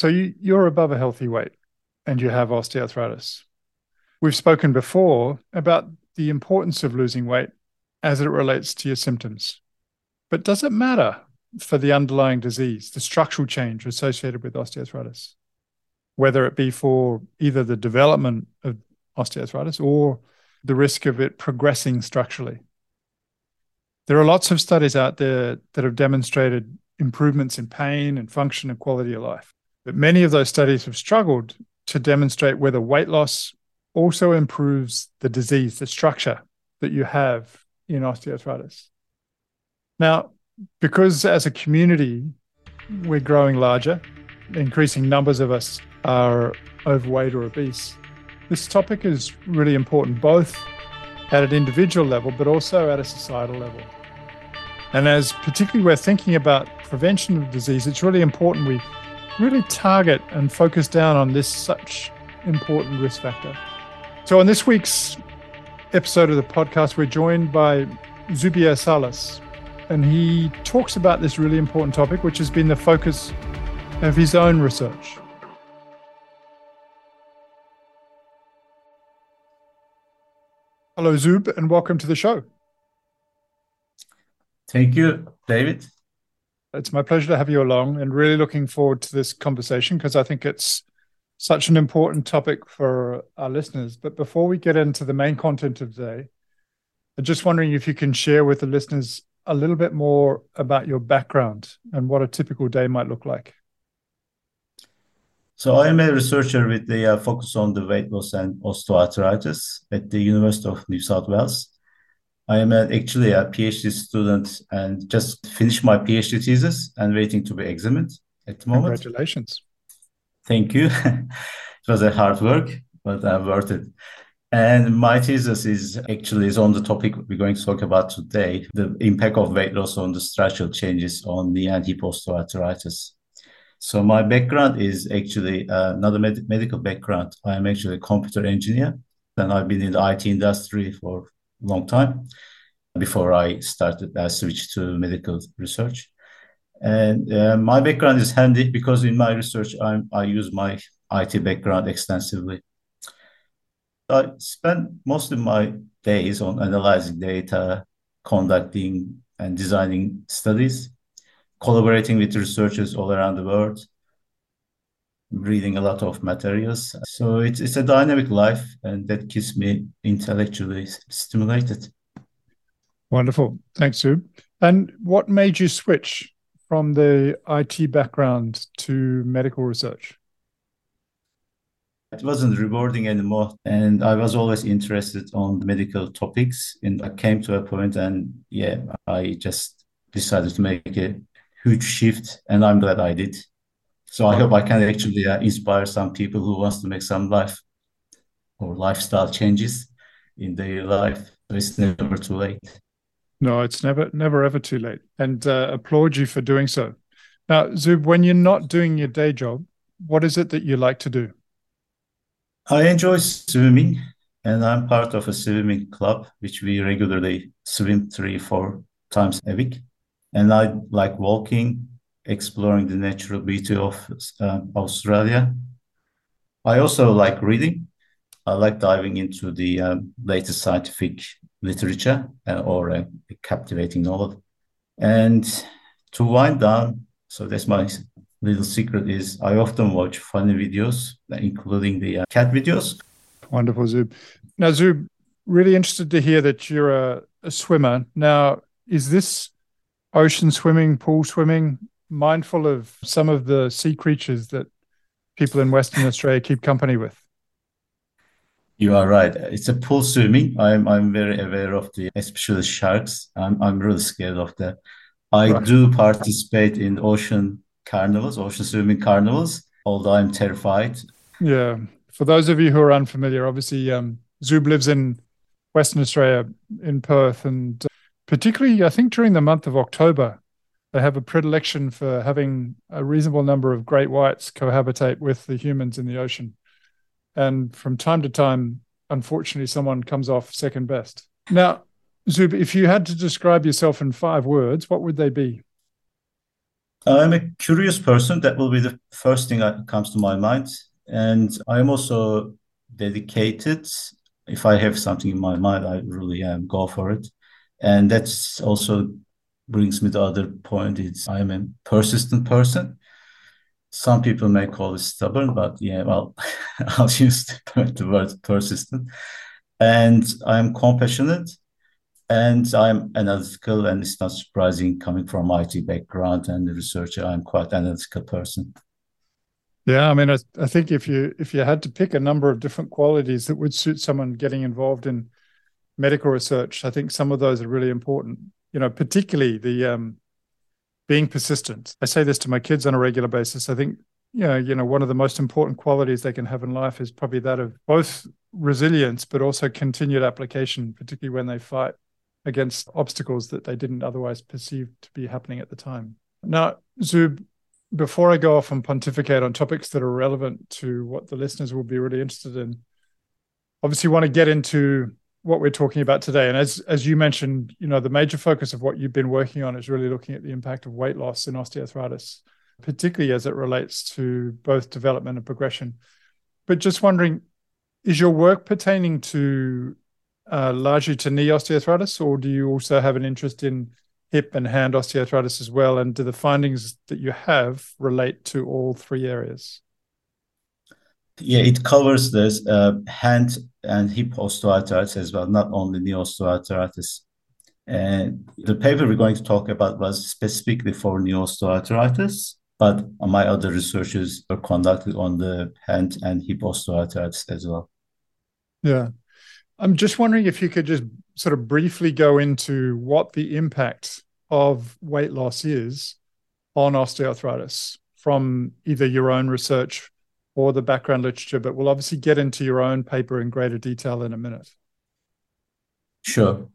So you, you're above a healthy weight and you have osteoarthritis. We've spoken before about the importance of losing weight as it relates to your symptoms. But does it matter for the underlying disease, the structural change associated with osteoarthritis? Whether it be for either the development of osteoarthritis or the risk of it progressing structurally. There are lots of studies out there that have demonstrated improvements in pain and function and quality of life. But many of those studies have struggled to demonstrate whether weight loss also improves the disease, the structure that you have in osteoarthritis. Now, because as a community, we're growing larger, increasing numbers of us are overweight or obese, this topic is really important, both at an individual level, but also at a societal level. And as particularly we're thinking about prevention of disease, it's really important we really target and focus down on this such important risk factor. So, on this week's episode of the podcast, we're joined by Zübeyir Salis, and he talks about this really important topic, which has been the focus of his own research. Hello, Zub, and welcome to the show. Thank you, David. It's my pleasure to have you along and really looking forward to this conversation because I think it's such an important topic for our listeners. But before we get into the main content of today, I'm just wondering if you can share with the listeners a little bit more about your background and what a typical day might look like. So I am a researcher with the uh, focus on the weight loss and osteoarthritis at the University of New South Wales. I am actually a PhD student and just finished my PhD thesis and waiting to be examined at the moment. Congratulations. Thank you. it was a hard work, but uh, worth it. And my thesis is actually is on the topic we're going to talk about today, the impact of weight loss on the structural changes on the and hip osteoarthritis. So my background is actually uh, not a med- medical background. I am actually a computer engineer. And I've been in the IT industry for long time before I started, I switched to medical research. And uh, my background is handy because in my research, I'm, I use my IT background extensively. I spend most of my days on analyzing data, conducting and designing studies, collaborating with researchers all around the world, reading a lot of materials. So it's, it's a dynamic life, and that keeps me intellectually stimulated. Wonderful. Thanks, Sue. And what made you switch from the IT background to medical research? it wasn't rewarding anymore. And I was always interested on medical topics. And I came to a point and yeah, I just decided to make a huge shift and I'm glad I did. So I hope I can actually uh, inspire some people who wants to make some life or lifestyle changes in their life. It's never too late. No, it's never, never, ever too late. And uh, applaud you for doing so. Now, Zub, when you're not doing your day job, what is it that you like to do? I enjoy swimming, and I'm part of a swimming club, which we regularly swim three, four times a week. And I like walking, exploring the natural beauty of uh, Australia. I also like reading. I like diving into the um, latest scientific literature uh, or a captivating novel. And to wind down, so that's my little secret is I often watch funny videos, including the uh, cat videos. Wonderful, Zub. Now, Zub, really interested to hear that you're a, a swimmer. Now, is this ocean swimming, pool swimming, mindful of some of the sea creatures that people in Western Australia keep company with? You are right. It's a pool swimming. I'm I'm very aware of the especially sharks. I'm I'm really scared of that. I right. do participate in ocean carnivals, ocean swimming carnivals, although I'm terrified. Yeah. For those of you who are unfamiliar, obviously, um, Zub lives in Western Australia, in Perth, and uh, particularly, I think during the month of October, they have a predilection for having a reasonable number of great whites cohabitate with the humans in the ocean. And from time to time, unfortunately, someone comes off second best. Now, Zub, if you had to describe yourself in five words, what would they be? I'm a curious person. That will be the first thing that comes to my mind. And I'm also dedicated. If I have something in my mind, I really um, go for it. And that's also brings me to other point. It's I'm a persistent person. Some people may call it stubborn, but yeah, well, I'll use the word persistent. And I'm compassionate and I'm analytical, and it's not surprising coming from IT background and the researcher. I'm quite analytical person. Yeah, I mean, I, I think if you if you had to pick a number of different qualities that would suit someone getting involved in medical research, I think some of those are really important. You know, particularly the um, being persistent. I say this to my kids on a regular basis. I think you know, you know, one of the most important qualities they can have in life is probably that of both resilience, but also continued application, particularly when they fight against obstacles that they didn't otherwise perceive to be happening at the time. Now, Zub, before I go off and pontificate on topics that are relevant to what the listeners will be really interested in, obviously want to get into what we're talking about today. And as as you mentioned, you know, the major focus of what you've been working on is really looking at the impact of weight loss in osteoarthritis, particularly as it relates to both development and progression. But just wondering, is your work pertaining to uh, largely to knee osteoarthritis, or do you also have an interest in hip and hand osteoarthritis as well? And do the findings that you have relate to all three areas? Yeah, it covers this uh, hand and hip osteoarthritis as well, not only knee osteoarthritis. And the paper we're going to talk about was specifically for knee osteoarthritis, but my other researches were conducted on the hand and hip osteoarthritis as well. Yeah. I'm just wondering if you could just sort of briefly go into what the impact of weight loss is on osteoarthritis from either your own research or the background literature, but we'll obviously get into your own paper in greater detail in a minute. Sure.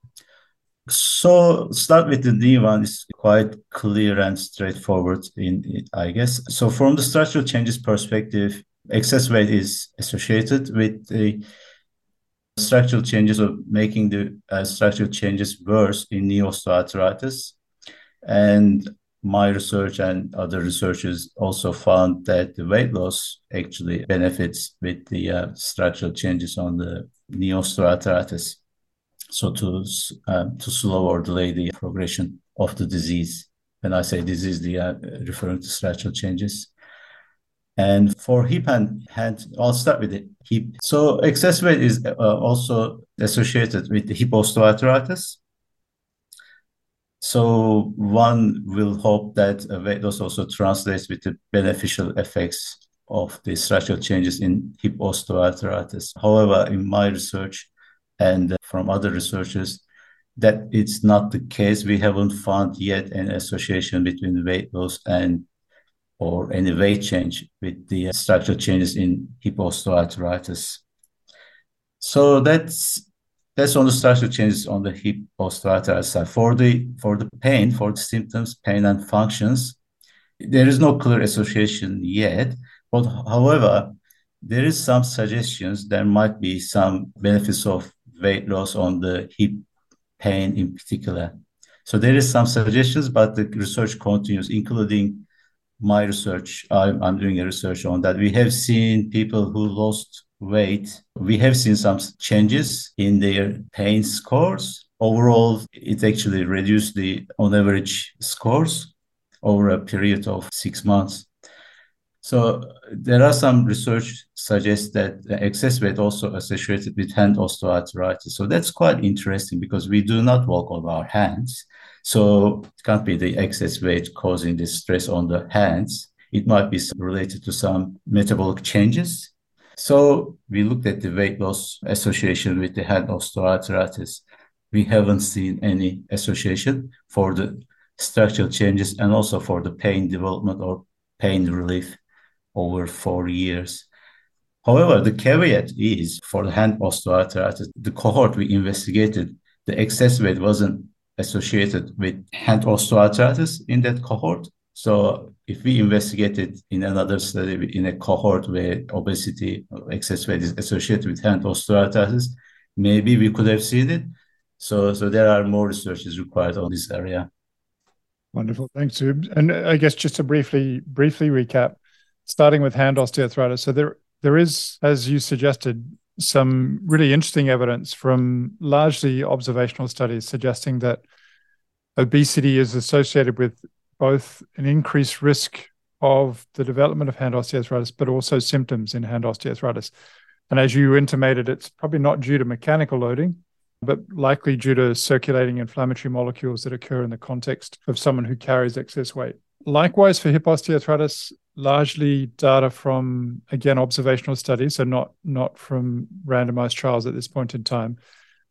So start with the D one is quite clear and straightforward in I guess. So from the structural changes perspective, excess weight is associated with the structural changes or making the uh, structural changes worse in osteoarthritis. And my research and other researchers also found that the weight loss actually benefits with the uh, structural changes on the knee osteoarthritis. So to uh, to slow or delay the progression of the disease. When I say disease, the uh, referring to structural changes. And for hip and hand, I'll start with the hip. So excess weight is uh, also associated with the hip osteoarthritis. So one will hope that weight loss also translates with the beneficial effects of the structural changes in hip osteoarthritis. However, in my research and from other researchers, that it's not the case. We haven't found yet an association between weight loss and or any weight change with the structural changes in hip osteoarthritis. So that's that's on the structural changes on the hip osteoarthritis side. For the for the pain, for the symptoms, pain and functions, there is no clear association yet. But however, there is some suggestions there might be some benefits of weight loss on the hip pain in particular. So there is some suggestions, but the research continues, including my research. I'm, I'm doing a research on that. We have seen people who lost weight. We have seen some changes in their pain scores. Overall, it actually reduced the on average scores over a period of six months. So there are some research suggests that excess weight also associated with hand osteoarthritis. So that's quite interesting because we do not walk on our hands. So it can't be the excess weight causing the stress on the hands. It might be related to some metabolic changes. So we looked at the weight loss association with the hand osteoarthritis. We haven't seen any association for the structural changes and also for the pain development or pain relief over four years. However, the caveat is for the hand osteoarthritis, the cohort we investigated, the excess weight wasn't associated with hand osteoarthritis in that cohort. So if we investigated in another study in a cohort where obesity or excess weight is associated with hand osteoarthritis, maybe we could have seen it. So, so there are more researches required on this area. Wonderful, thanks, Zub. And uh, I guess just to briefly briefly recap, starting with hand osteoarthritis. So there there is, as you suggested, some really interesting evidence from largely observational studies suggesting that obesity is associated with both an increased risk of the development of hand osteoarthritis, but also symptoms in hand osteoarthritis. And as you intimated, it's probably not due to mechanical loading, but likely due to circulating inflammatory molecules that occur in the context of someone who carries excess weight. Likewise, for hip osteoarthritis, largely data from, again, observational studies, so not, not from randomized trials at this point in time,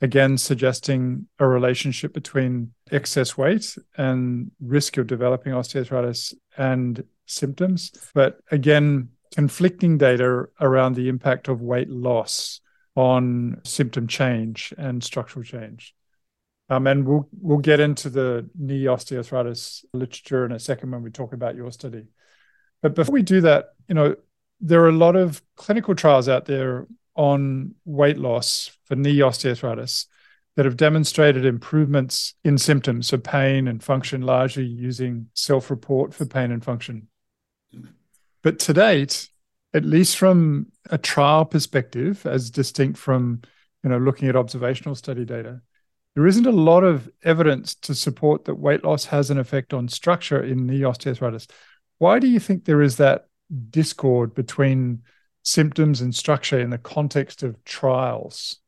again, suggesting a relationship between excess weight and risk of developing osteoarthritis and symptoms. But again, conflicting data around the impact of weight loss on symptom change and structural change. Um, and we'll we'll get into the knee osteoarthritis literature in a second when we talk about your study. But before we do that, you know, there are a lot of clinical trials out there on weight loss for knee osteoarthritis that have demonstrated improvements in symptoms, so pain and function, largely using self-report for pain and function. But to date, at least from a trial perspective, as distinct from you know looking at observational study data, there isn't a lot of evidence to support that weight loss has an effect on structure in knee osteoarthritis. Why do you think there is that discord between symptoms and structure in the context of trials?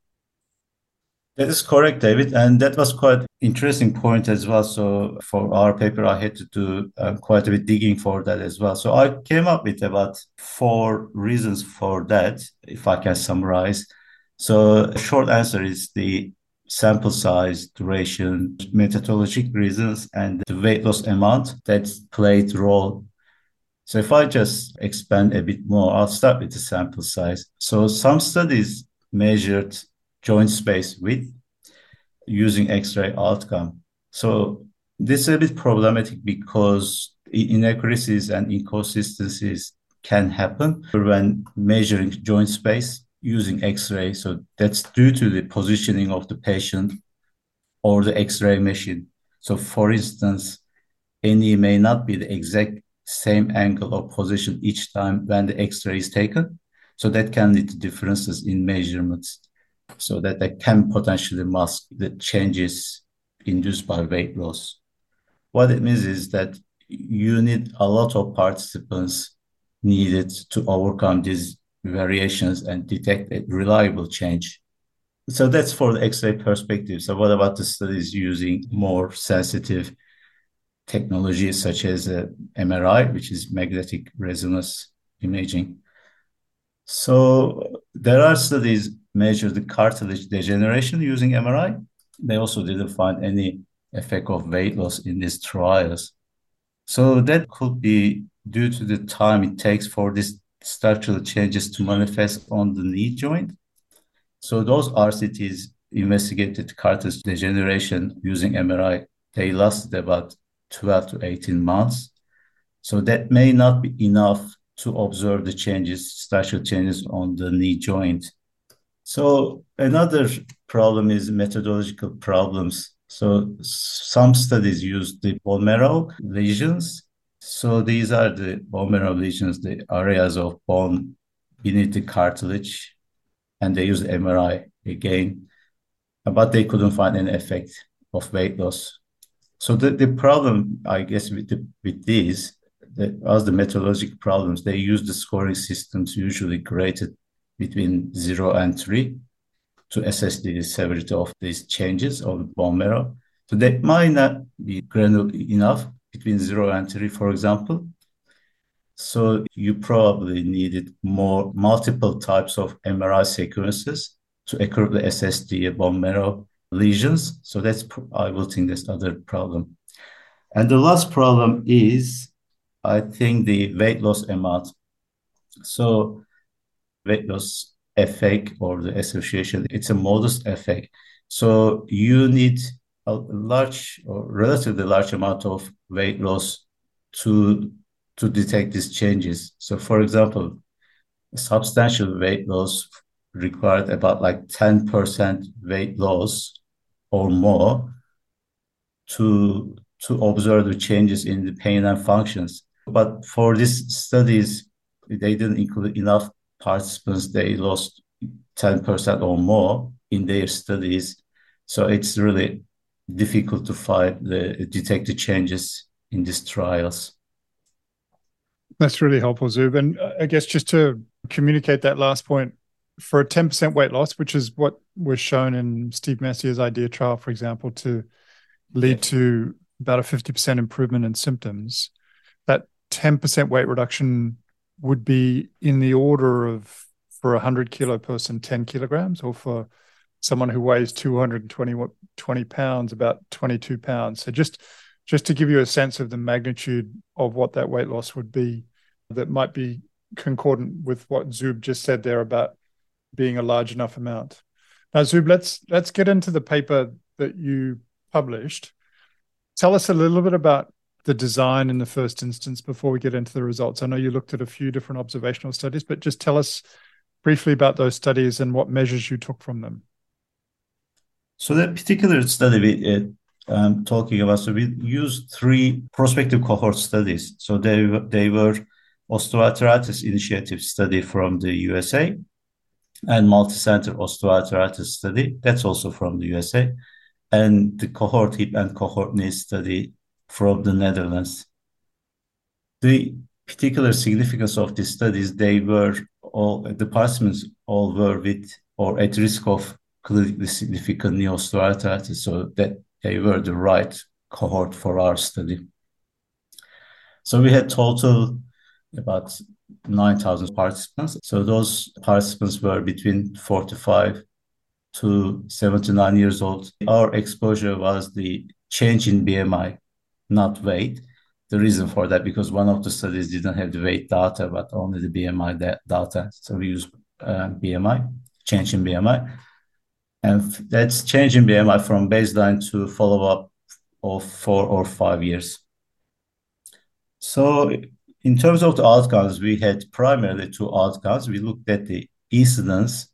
That is correct, David, and that was quite interesting point as well. So for our paper, I had to do uh, quite a bit digging for that as well. So I came up with about four reasons for that, if I can summarize. So short answer is the sample size, duration, methodologic reasons, and the weight loss amount that played role. So if I just expand a bit more, I'll start with the sample size. So some studies measured joint space width using X-ray outcome. So this is a bit problematic because inaccuracies and inconsistencies can happen when measuring joint space using X-ray. So that's due to the positioning of the patient or the X-ray machine. So for instance, any may not be the exact same angle or position each time when the X-ray is taken. So that can lead to differences in measurements. So that they can potentially mask the changes induced by weight loss. What it means is that you need a lot of participants needed to overcome these variations and detect a reliable change. So that's for the X-ray perspective. So what about the studies using more sensitive technologies such as uh, MRI, which is magnetic resonance imaging. So there are studies measure the cartilage degeneration using MRI. They also didn't find any effect of weight loss in these trials. So that could be due to the time it takes for these structural changes to manifest on the knee joint. So those RCTs investigated cartilage degeneration using MRI. They lasted about 12 to 18 months. So that may not be enough to observe the changes, structural changes on the knee joint. So another problem is methodological problems. So some studies use the bone marrow lesions. So these are the bone marrow lesions, the areas of bone beneath the cartilage, and they use MRI again, but they couldn't find any effect of weight loss. So the, the problem, I guess, with the, with these the, as the methodological problems, they use the scoring systems usually graded between zero and three to assess the severity of these changes of the bone marrow. So that might not be granular enough between zero and three, for example. So you probably needed more multiple types of MRI sequences to accurately assess the bone marrow lesions. So that's I will think that's other problem. And the last problem is I think the weight loss amount. So weight loss effect or the association, it's a modest effect. So you need a large or relatively large amount of weight loss to to detect these changes. So for example, substantial weight loss required about like 10% weight loss or more to to observe the changes in the pain and functions. But for these studies, they didn't include enough participants. They lost 10% or more in their studies. So it's really difficult to find the detect the changes in these trials. That's really helpful, Zub. And uh, I guess just to communicate that last point, for a 10% weight loss, which is what was shown in Steve Messier's IDEA trial, for example, to lead to about a 50% improvement in symptoms, that 10% weight reduction would be in the order of for a 100 kilo person 10 kilograms or for someone who weighs 220 20 pounds about 22 pounds. So just just to give you a sense of the magnitude of what that weight loss would be that might be concordant with what zub just said there about being a large enough amount now zub let's let's get into the paper that you published tell us a little bit about the design in the first instance before we get into the results? I know you looked at a few different observational studies, but just tell us briefly about those studies and what measures you took from them. So that particular study we uh, um, talking about, so we used three prospective cohort studies. So they they were osteoarthritis initiative study from the USA and multicenter osteoarthritis study that's also from the USA and the cohort hip and cohort knee study from the Netherlands. The particular significance of these studies, they were all, the participants all were with or at risk of clinically significant knee osteoarthritis, so that they were the right cohort for our study. So we had total about 9,000 participants. So those participants were between 45 to 79 years old. Our exposure was the change in BMI not weight. The reason for that because one of the studies didn't have the weight data, but only the BMI data. So we use uh, BMI, change in BMI, and that's change in BMI from baseline to follow up of four or five years. So in terms of the outcomes, we had primarily two outcomes. We looked at the incidence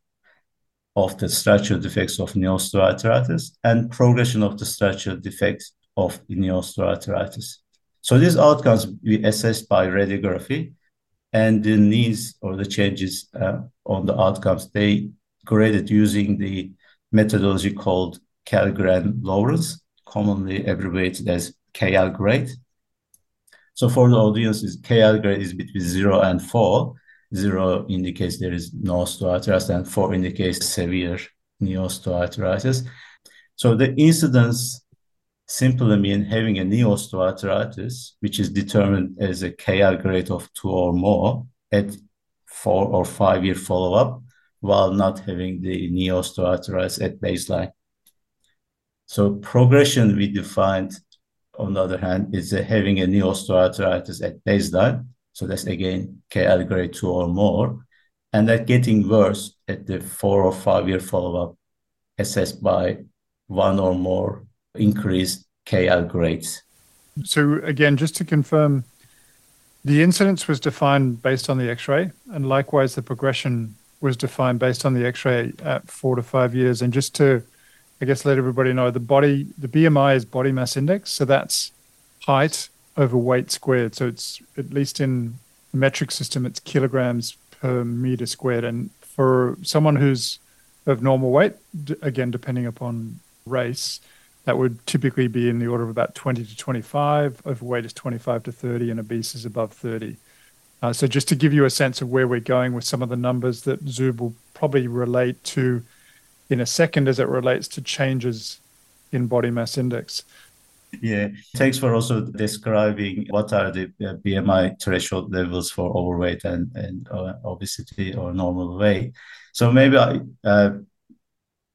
of the structural defects of knee osteoarthritis and progression of the structural defects of osteoarthritis. So these outcomes we assessed by radiography, and the needs or the changes uh, on the outcomes they graded using the methodology called Kellgren-Lawrence, commonly abbreviated as KL grade. So for the audiences, KL grade is between zero and four. Zero indicates there is no osteoarthritis, and four indicates severe knee osteoarthritis. So the incidence simply mean having a knee osteoarthritis, which is determined as a KL grade of two or more, at four or five year follow up while not having the knee osteoarthritis at baseline. So progression we defined, on the other hand, is having a knee osteoarthritis at baseline. So that's again KL grade two or more, and that getting worse at the four or five year follow up, assessed by one or more increased KL grades. So again, just to confirm, the incidence was defined based on the X-ray, and likewise the progression was defined based on the X-ray at four to five years. And just to, I guess, let everybody know, the body, the BMI is body mass index, so that's height over weight squared. So it's at least in the metric system, it's kilograms per meter squared. And for someone who's of normal weight, again, depending upon race, that would typically be in the order of about 20 to 25. Overweight is 25 to 30, and obese is above 30. Uh, so, just to give you a sense of where we're going with some of the numbers that Zub will probably relate to in a second as it relates to changes in body mass index. Yeah, thanks for also describing what are the uh, BMI threshold levels for overweight and, and uh, obesity or normal weight. So maybe I, uh,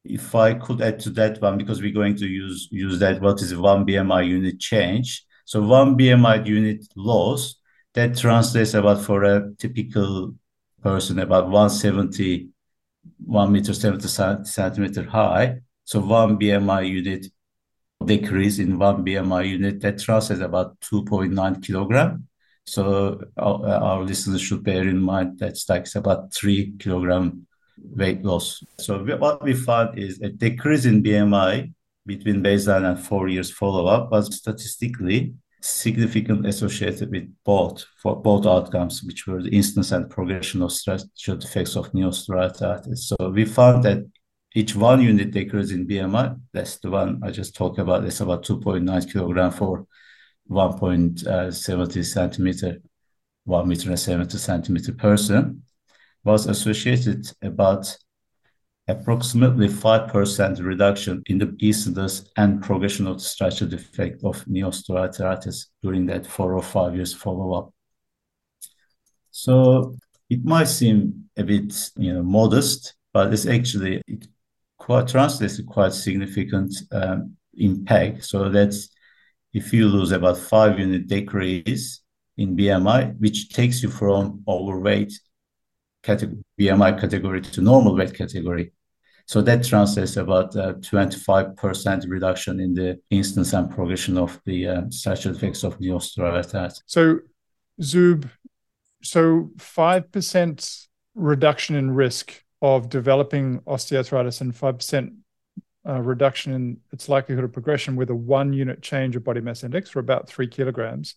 if I could add to that one, because we're going to use use that, what is one BMI unit change? So one BMI unit loss that translates about for a typical person about 170, 1 meter 70 centimeter high. So one BMI unit decrease in one BMI unit that translates about 2.9 kilogram. So our, our listeners should bear in mind that's like about three kilogram weight loss. So what we found is a decrease in BMI between baseline and four years follow-up was statistically significant associated with both for both outcomes, which were the instance and progression of structural defects of knee. So we found that each one unit decrease in BMI, that's the one I just talked about, it's about 2.9 kilogram for 1.70 centimeter, 1 meter and 70 centimeter person was associated about approximately 5% reduction in the incidence and progression of the structural defect of knee osteoarthritis during that four or five years follow-up. So it might seem a bit, you know, modest, but it's actually it quite translates to quite significant um, impact. So that's if you lose about five unit decrease in BMI, which takes you from overweight category, BMI category to normal weight category. So that translates about uh, 25% reduction in the instance and progression of the uh, structural effects of osteoarthritis. So, Zub, so 5% reduction in risk of developing osteoarthritis and 5% uh, reduction in its likelihood of progression with a one unit change of body mass index for about three kilograms.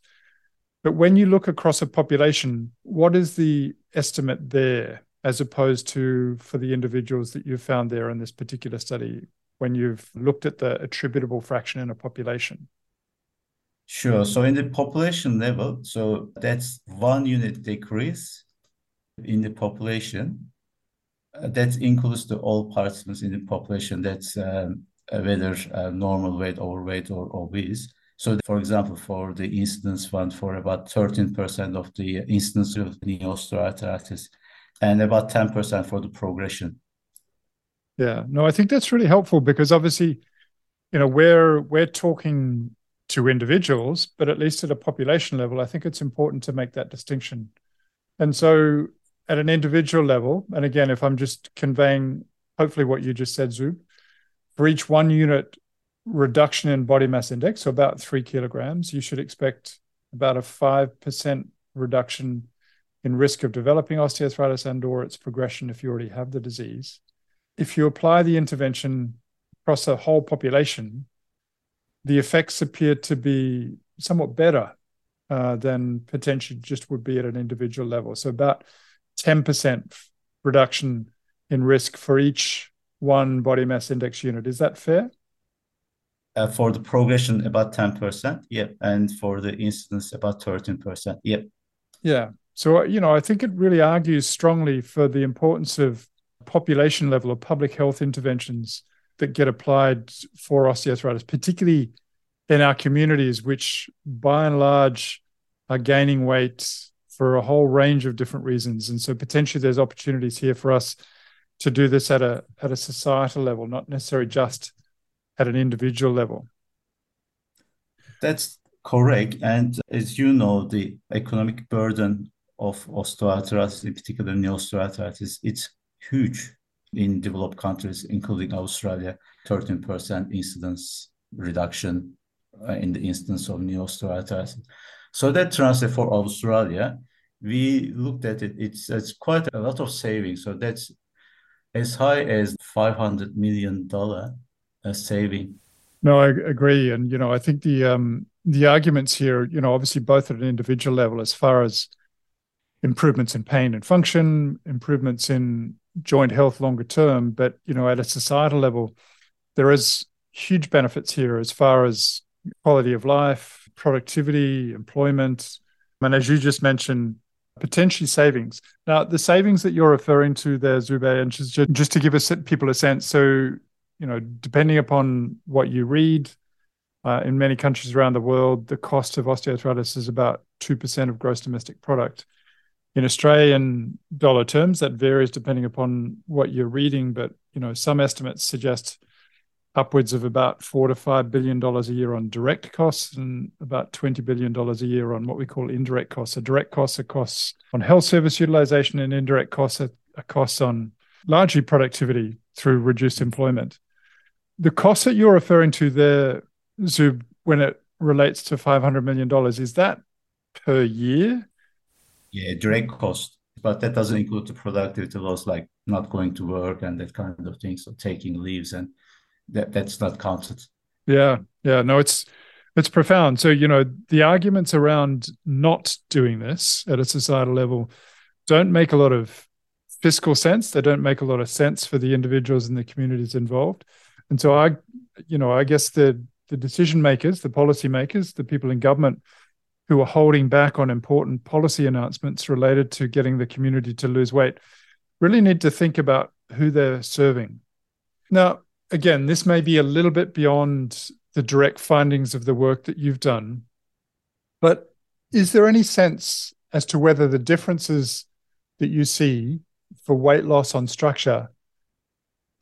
But when you look across a population, what is the estimate there as opposed to for the individuals that you've found there in this particular study when you've looked at the attributable fraction in a population? Sure. So in the population level, so that's one unit decrease in the population. Uh, that includes the all participants in the population. That's um, whether uh, normal weight, overweight, or obese. So, for example, for the incidence fund, for about 13% of the incidence of knee osteoarthritis and about 10% for the progression. Yeah, no, I think that's really helpful because obviously, you know, we're we're talking to individuals, but at least at a population level, I think it's important to make that distinction. And so, at an individual level, and again, if I'm just conveying hopefully what you just said, Zub, for each one unit reduction in body mass index, so about three kilograms, you should expect about a 5% reduction in risk of developing osteoarthritis and or its progression if you already have the disease. If you apply the intervention across a whole population, the effects appear to be somewhat better uh, than potentially just would be at an individual level. So about 10% reduction in risk for each one body mass index unit. Is that fair? Uh, for the progression, about 10%. Yep. And for the incidence, about 13%. Yep. Yeah. So, uh, you know, I think it really argues strongly for the importance of population level or public health interventions that get applied for osteoarthritis, particularly in our communities, which by and large are gaining weight for a whole range of different reasons. And so potentially there's opportunities here for us to do this at a at a societal level, not necessarily just at an individual level. That's correct. And as you know, the economic burden of osteoarthritis, in particular knee osteoarthritis, it's huge in developed countries, including Australia, 13% incidence reduction uh, in the instance of knee osteoarthritis. So that translates for Australia. We looked at it, it's, it's quite a lot of savings. So that's as high as $500 million uh, saving. No, I agree. And, you know, I think the, um, the arguments here, you know, obviously both at an individual level, as far as improvements in pain and function, improvements in joint health longer term, but you know, at a societal level, there is huge benefits here as far as quality of life, productivity, employment, and as you just mentioned, potentially savings. Now, the savings that you're referring to there, Zube, and just, just to give us people a sense, so you know, depending upon what you read, uh, in many countries around the world, the cost of osteoarthritis is about 2% of gross domestic product. In Australian dollar terms, that varies depending upon what you're reading, but you know, some estimates suggest upwards of about four to five billion dollars a year on direct costs and about twenty billion dollars a year on what we call indirect costs. So direct costs are costs on health service utilization, and indirect costs are, are costs on largely productivity through reduced employment. The costs that you're referring to there Zub, when it relates to $500 million, is that per year? Yeah, direct cost, but that doesn't include the productivity loss, like not going to work and that kind of thing. So taking leaves and that that's not counted. Yeah, yeah, no, it's it's profound. So you know the arguments around not doing this at a societal level don't make a lot of fiscal sense. They don't make a lot of sense for the individuals and the communities involved. And so I, you know, I guess the the decision makers, the policy makers, the people in government who are holding back on important policy announcements related to getting the community to lose weight really need to think about who they're serving. Now, again, this may be a little bit beyond the direct findings of the work that you've done, but is there any sense as to whether the differences that you see for weight loss on structure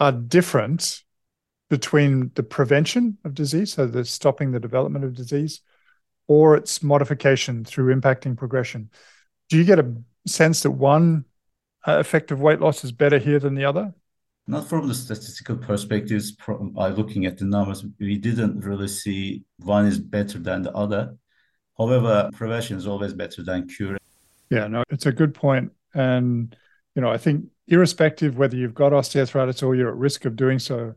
are different between the prevention of disease, so the stopping the development of disease, or its modification through impacting progression. Do you get a sense that one uh, effective weight loss is better here than the other? Not from the statistical perspectives, from, by looking at the numbers, we didn't really see one is better than the other. However, prevention is always better than cure. Yeah, no, it's a good point. And, you know, I think irrespective whether you've got osteoarthritis or you're at risk of doing so,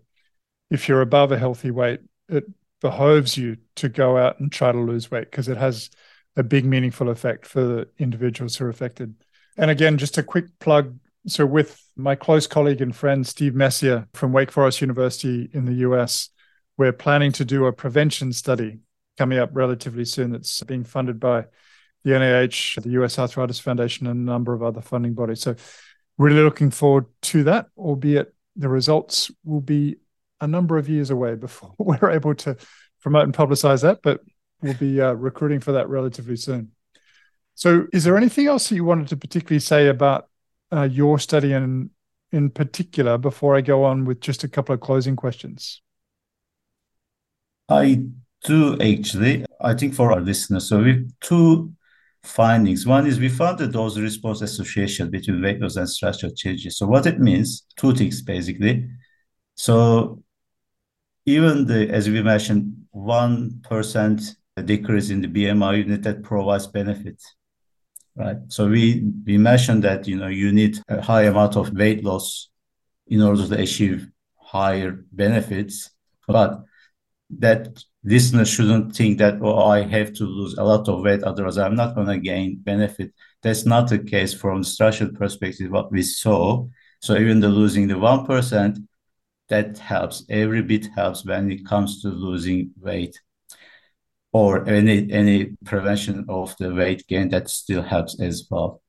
if you're above a healthy weight, it behoves you to go out and try to lose weight because it has a big meaningful effect for the individuals who are affected. And again, just a quick plug. So, with my close colleague and friend Steve Messier from Wake Forest University in the US, we're planning to do a prevention study coming up relatively soon that's being funded by the NIH, the US Arthritis Foundation, and a number of other funding bodies. So, really looking forward to that, albeit the results will be a number of years away before we're able to promote and publicize that, but we'll be uh, recruiting for that relatively soon. So, is there anything else that you wanted to particularly say about uh, your study and in particular before I go on with just a couple of closing questions? I do actually. I think for our listeners, so we two findings. One is we found the dose response association between weight loss and structural changes. So what it means, two things basically. So even the as we mentioned, one percent decrease in the BMI unit that provides benefit, right? So we we mentioned that you know you need a high amount of weight loss in order to achieve higher benefits, but that listeners shouldn't think that oh I have to lose a lot of weight otherwise I'm not going to gain benefit. That's not the case from structural perspective. What we saw, so even the losing the one percent that helps. Every bit helps when it comes to losing weight or any any prevention of the weight gain that still helps as well.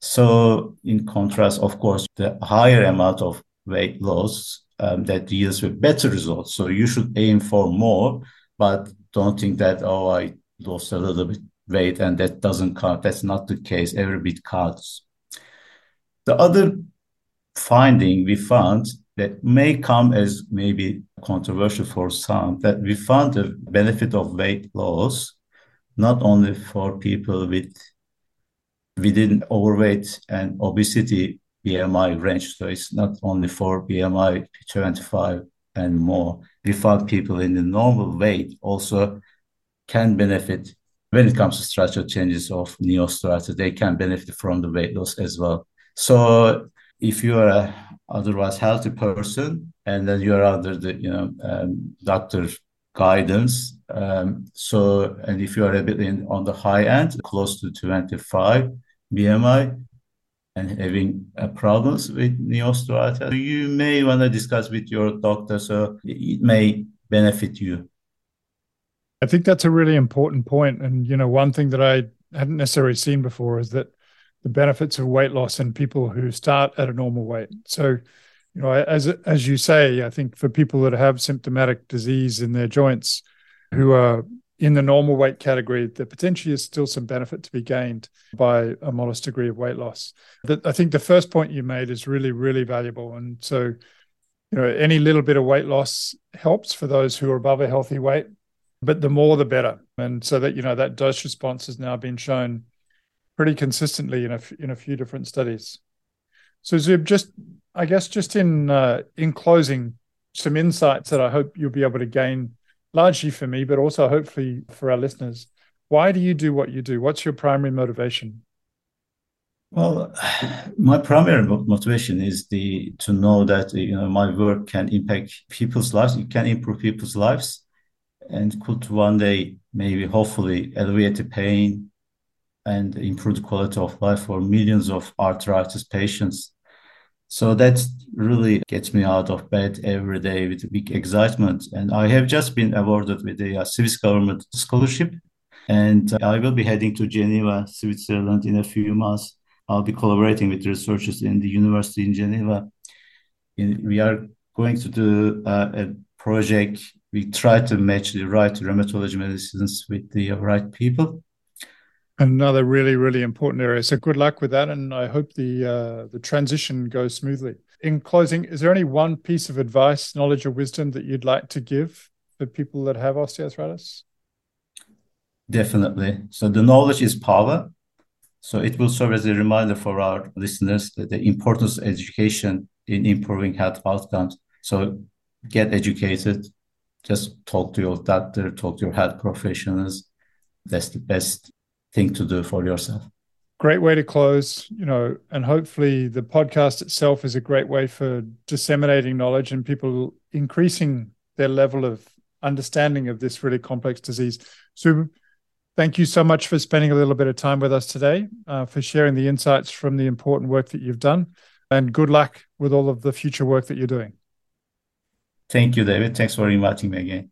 So in contrast, of course, the higher amount of weight loss um, that yields with better results. So you should aim for more, but don't think that oh I lost a little bit weight and that doesn't count. That's not the case. Every bit counts. The other finding we found that may come as maybe controversial for some that we found the benefit of weight loss not only for people with within overweight and obesity BMI range. So it's not only for BMI 25 and more. We found people in the normal weight also can benefit when it comes to structural changes of neostrata. They can benefit from the weight loss as well. So if you are a otherwise healthy person and then you are under the you know um, doctor guidance um, so and if you are a bit in, on the high end close to 25 bmi and having uh, problems with neostrata you may want to discuss with your doctor so it may benefit you. I think that's a really important point and you know one thing that i hadn't necessarily seen before is that the benefits of weight loss in people who start at a normal weight. So, you know, as as you say, I think for people that have symptomatic disease in their joints, who are in the normal weight category, there potentially is still some benefit to be gained by a modest degree of weight loss. I think the first point you made is really, really valuable. And so, you know, any little bit of weight loss helps for those who are above a healthy weight, but the more the better. And so that, you know, that dose response has now been shown pretty consistently in a in a few different studies. So Zub, just I guess just in uh, in closing, some insights that I hope you'll be able to gain, largely for me, but also hopefully for our listeners. Why do you do what you do? What's your primary motivation? Well, my primary motivation is the to know that you know my work can impact people's lives. It can improve people's lives, and could one day maybe hopefully alleviate the pain and improve the quality of life for millions of arthritis patients. So that really gets me out of bed every day with big excitement. And I have just been awarded with a Swiss government scholarship. And I will be heading to Geneva, Switzerland in a few months. I'll be collaborating with researchers in the university in Geneva. We are going to do uh, a project. We try to match the right rheumatology medicines with the right people Another really, really important area. So good luck with that, and I hope the uh, the transition goes smoothly. In closing, is there any one piece of advice, knowledge, or wisdom that you'd like to give for people that have osteoarthritis? Definitely. So the knowledge is power. So it will serve as a reminder for our listeners that the importance of education in improving health outcomes. So get educated. Just talk to your doctor, talk to your health professionals. That's the best thing to do for yourself. Great way to close, you know, and hopefully the podcast itself is a great way for disseminating knowledge and people increasing their level of understanding of this really complex disease. So, thank you so much for spending a little bit of time with us today, uh, for sharing the insights from the important work that you've done, and good luck with all of the future work that you're doing. Thank you, David. Thanks for inviting me again.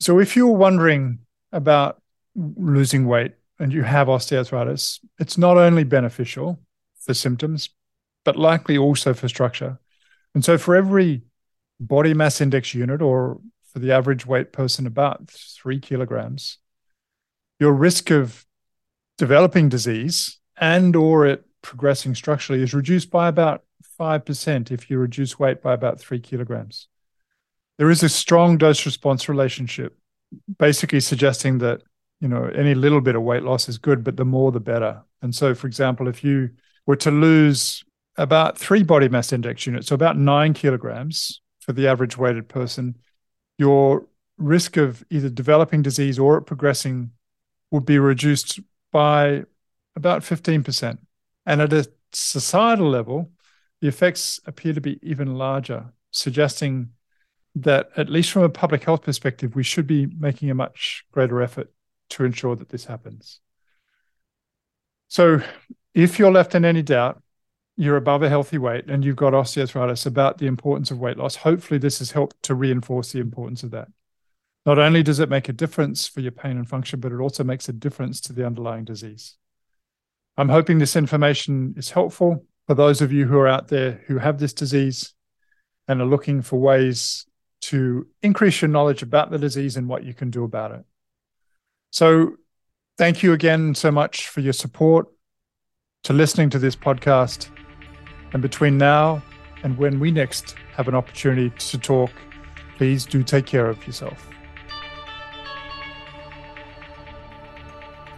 So, if you're wondering about losing weight and you have osteoarthritis, it's not only beneficial for symptoms, but likely also for structure. And so for every body mass index unit, or for the average weight person, about three kilograms, your risk of developing disease and or it progressing structurally is reduced by about 5% if you reduce weight by about three kilograms. There is a strong dose response relationship, basically suggesting that you know, any little bit of weight loss is good, but the more the better. And so, for example, if you were to lose about three body mass index units, so about nine kilograms for the average weighted person, your risk of either developing disease or progressing would be reduced by about 15%. And at a societal level, the effects appear to be even larger, suggesting that, at least from a public health perspective, we should be making a much greater effort to ensure that this happens. So, if you're left in any doubt, you're above a healthy weight and you've got osteoarthritis about the importance of weight loss, hopefully, this has helped to reinforce the importance of that. Not only does it make a difference for your pain and function, but it also makes a difference to the underlying disease. I'm hoping this information is helpful for those of you who are out there who have this disease and are looking for ways to increase your knowledge about the disease and what you can do about it. So Thank you again so much for your support, to listening to this podcast. And between now and when we next have an opportunity to talk, please do take care of yourself.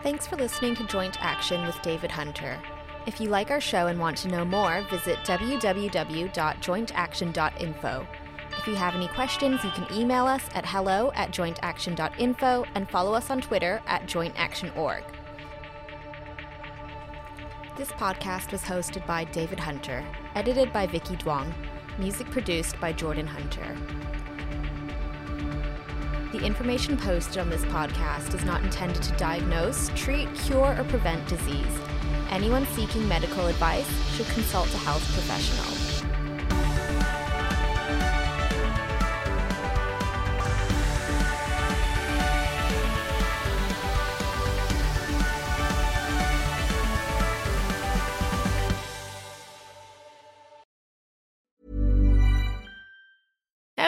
Thanks for listening to Joint Action with David Hunter. If you like our show and want to know more, visit www.jointaction.info. If you have any questions, you can email us at hello at jointaction.info and follow us on Twitter at jointactionorg. This podcast was hosted by David Hunter, edited by Vicky Duong, music produced by Jordan Hunter. The information posted on this podcast is not intended to diagnose, treat, cure, or prevent disease. Anyone seeking medical advice should consult a health professional.